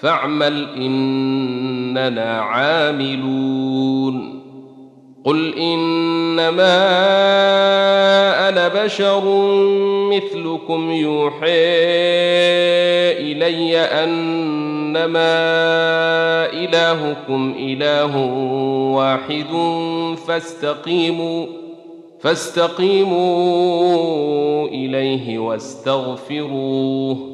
فاعمل إننا عاملون. قل إنما أنا بشر مثلكم يوحى إلي أنما إلهكم إله واحد فاستقيموا فاستقيموا إليه واستغفروه.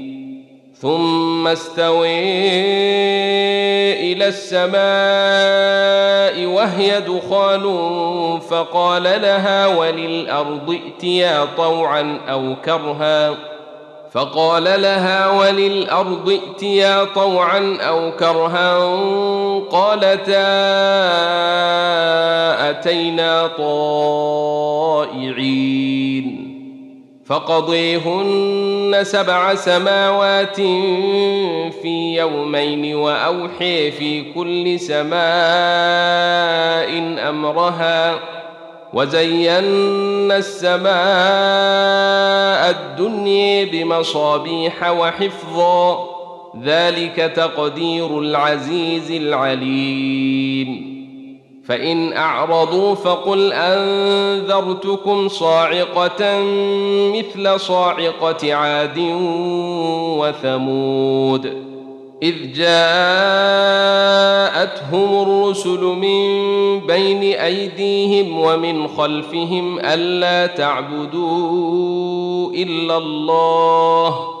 ثم استوي إلى السماء وهي دخان فقال لها وللأرض ائتيا طوعا أو كرها. فقال لها وللأرض ائتيا طوعا أو كرها. قالتا أتينا طائعين. فقضيهن سبع سماوات في يومين وأوحي في كل سماء أمرها وزينا السماء الدنيا بمصابيح وحفظا. ذلك تقدير العزيز العليم. فإن أعرضوا فقل أنذرتكم صاعقة مثل صاعقة عاد وثمود إذ جاءتهم الرسل من بين أيديهم ومن خلفهم ألا تعبدوا إلا الله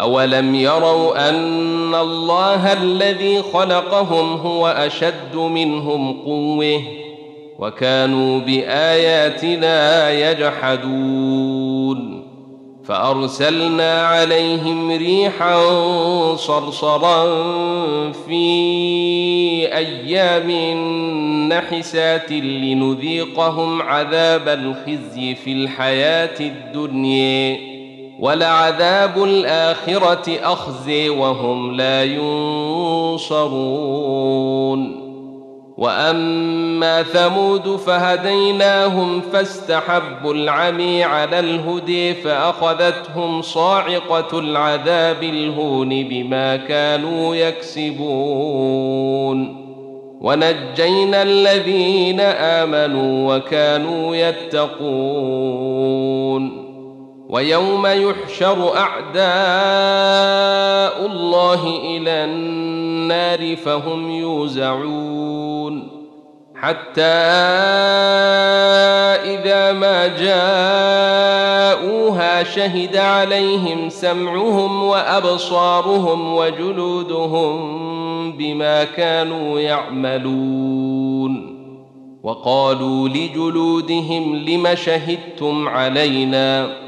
اولم يروا ان الله الذي خلقهم هو اشد منهم قوه وكانوا باياتنا يجحدون فارسلنا عليهم ريحا صرصرا في أيام نحسات لنذيقهم عذاب الخزي في الحياة الدنيا ولعذاب الآخرة أخزي وهم لا ينصرون. وأما ثمود فهديناهم فاستحبوا العمي على الهدي فأخذتهم صاعقة العذاب الهون بما كانوا يكسبون. ونجينا الذين آمنوا وكانوا يتقون. ويوم يحشر أعداء الله إلى النار فهم يوزعون. حتى إذا ما جاءوها شهد عليهم سمعهم وأبصارهم وجلودهم بما كانوا يعملون. وقالوا لجلودهم لم شهدتم علينا؟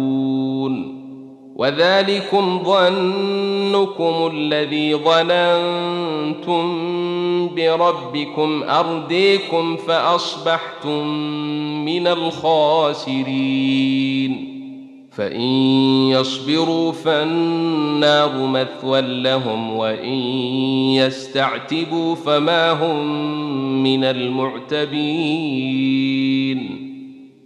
وذلكم ظنكم الذي ظننتم بربكم أرديكم فأصبحتم من الخاسرين. فإن يصبروا فالنار مثوى لهم وإن يستعتبوا فما هم من المعتبين.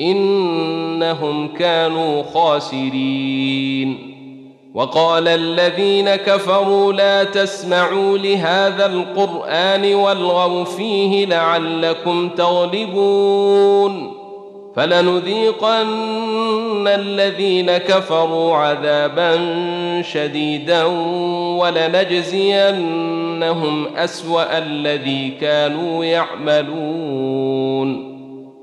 إنهم كانوا خاسرين. وقال الذين كفروا لا تسمعوا لهذا القرآن والغوا فيه لعلكم تغلبون. فلنذيقن الذين كفروا عذابا شديدا ولنجزينهم أسوأ الذي كانوا يعملون.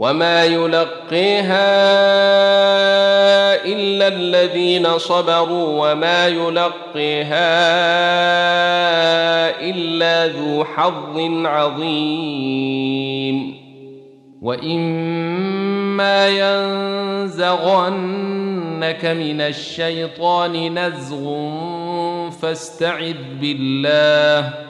وما يلقيها الا الذين صبروا وما يلقيها الا ذو حظ عظيم واما ينزغنك من الشيطان نزغ فاستعذ بالله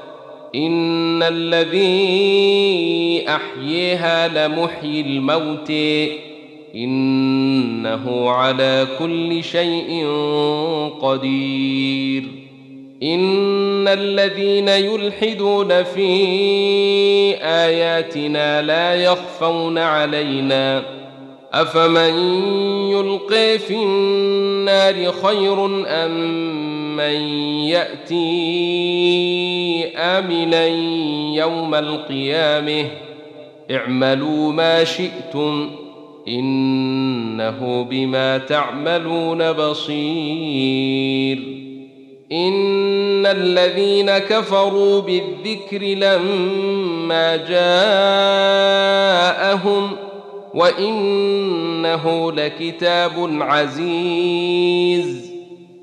ان الذي احييها لمحيي الموت انه على كل شيء قدير ان الذين يلحدون في اياتنا لا يخفون علينا افمن يلقي في النار خير ام من ياتي امنا يوم القيامه اعملوا ما شئتم انه بما تعملون بصير ان الذين كفروا بالذكر لما جاءهم وانه لكتاب عزيز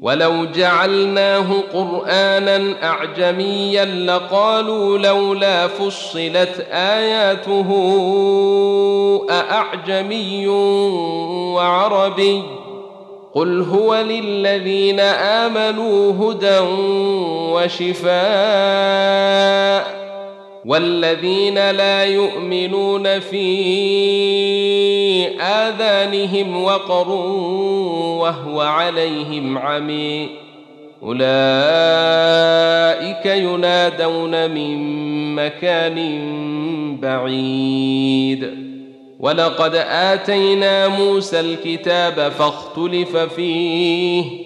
ولو جعلناه قرآنا أعجميا لقالوا لولا فصلت آياته أأعجمي وعربي قل هو للذين آمنوا هدى وشفاء والذين لا يؤمنون في آذانهم وقر وهو عليهم عمي. أولئك ينادون من مكان بعيد. ولقد آتينا موسى الكتاب فاختلف فيه.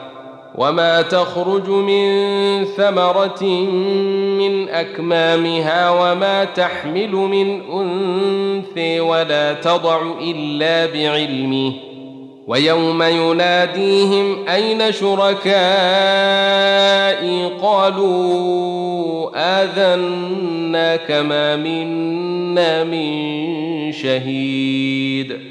وما تخرج من ثمره من اكمامها وما تحمل من انثى ولا تضع الا بعلمه ويوم يناديهم اين شركائي قالوا اذنا كما منا من شهيد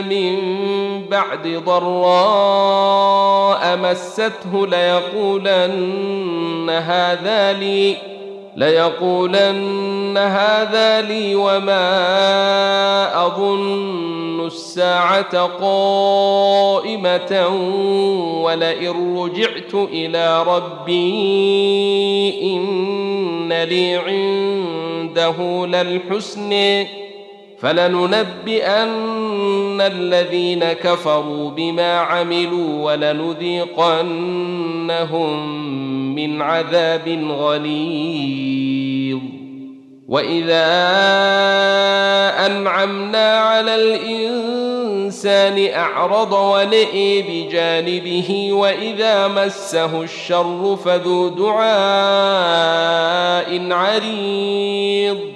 من بعد ضراء مسته ليقولن هذا لي ليقولن هذا لي وما أظن الساعة قائمة ولئن رجعت إلى ربي إن لي عنده للحسن. فلننبئن الذين كفروا بما عملوا ولنذيقنهم من عذاب غليظ. وإذا أنعمنا على الإنسان أعرض ونئي بجانبه وإذا مسه الشر فذو دعاء عريض.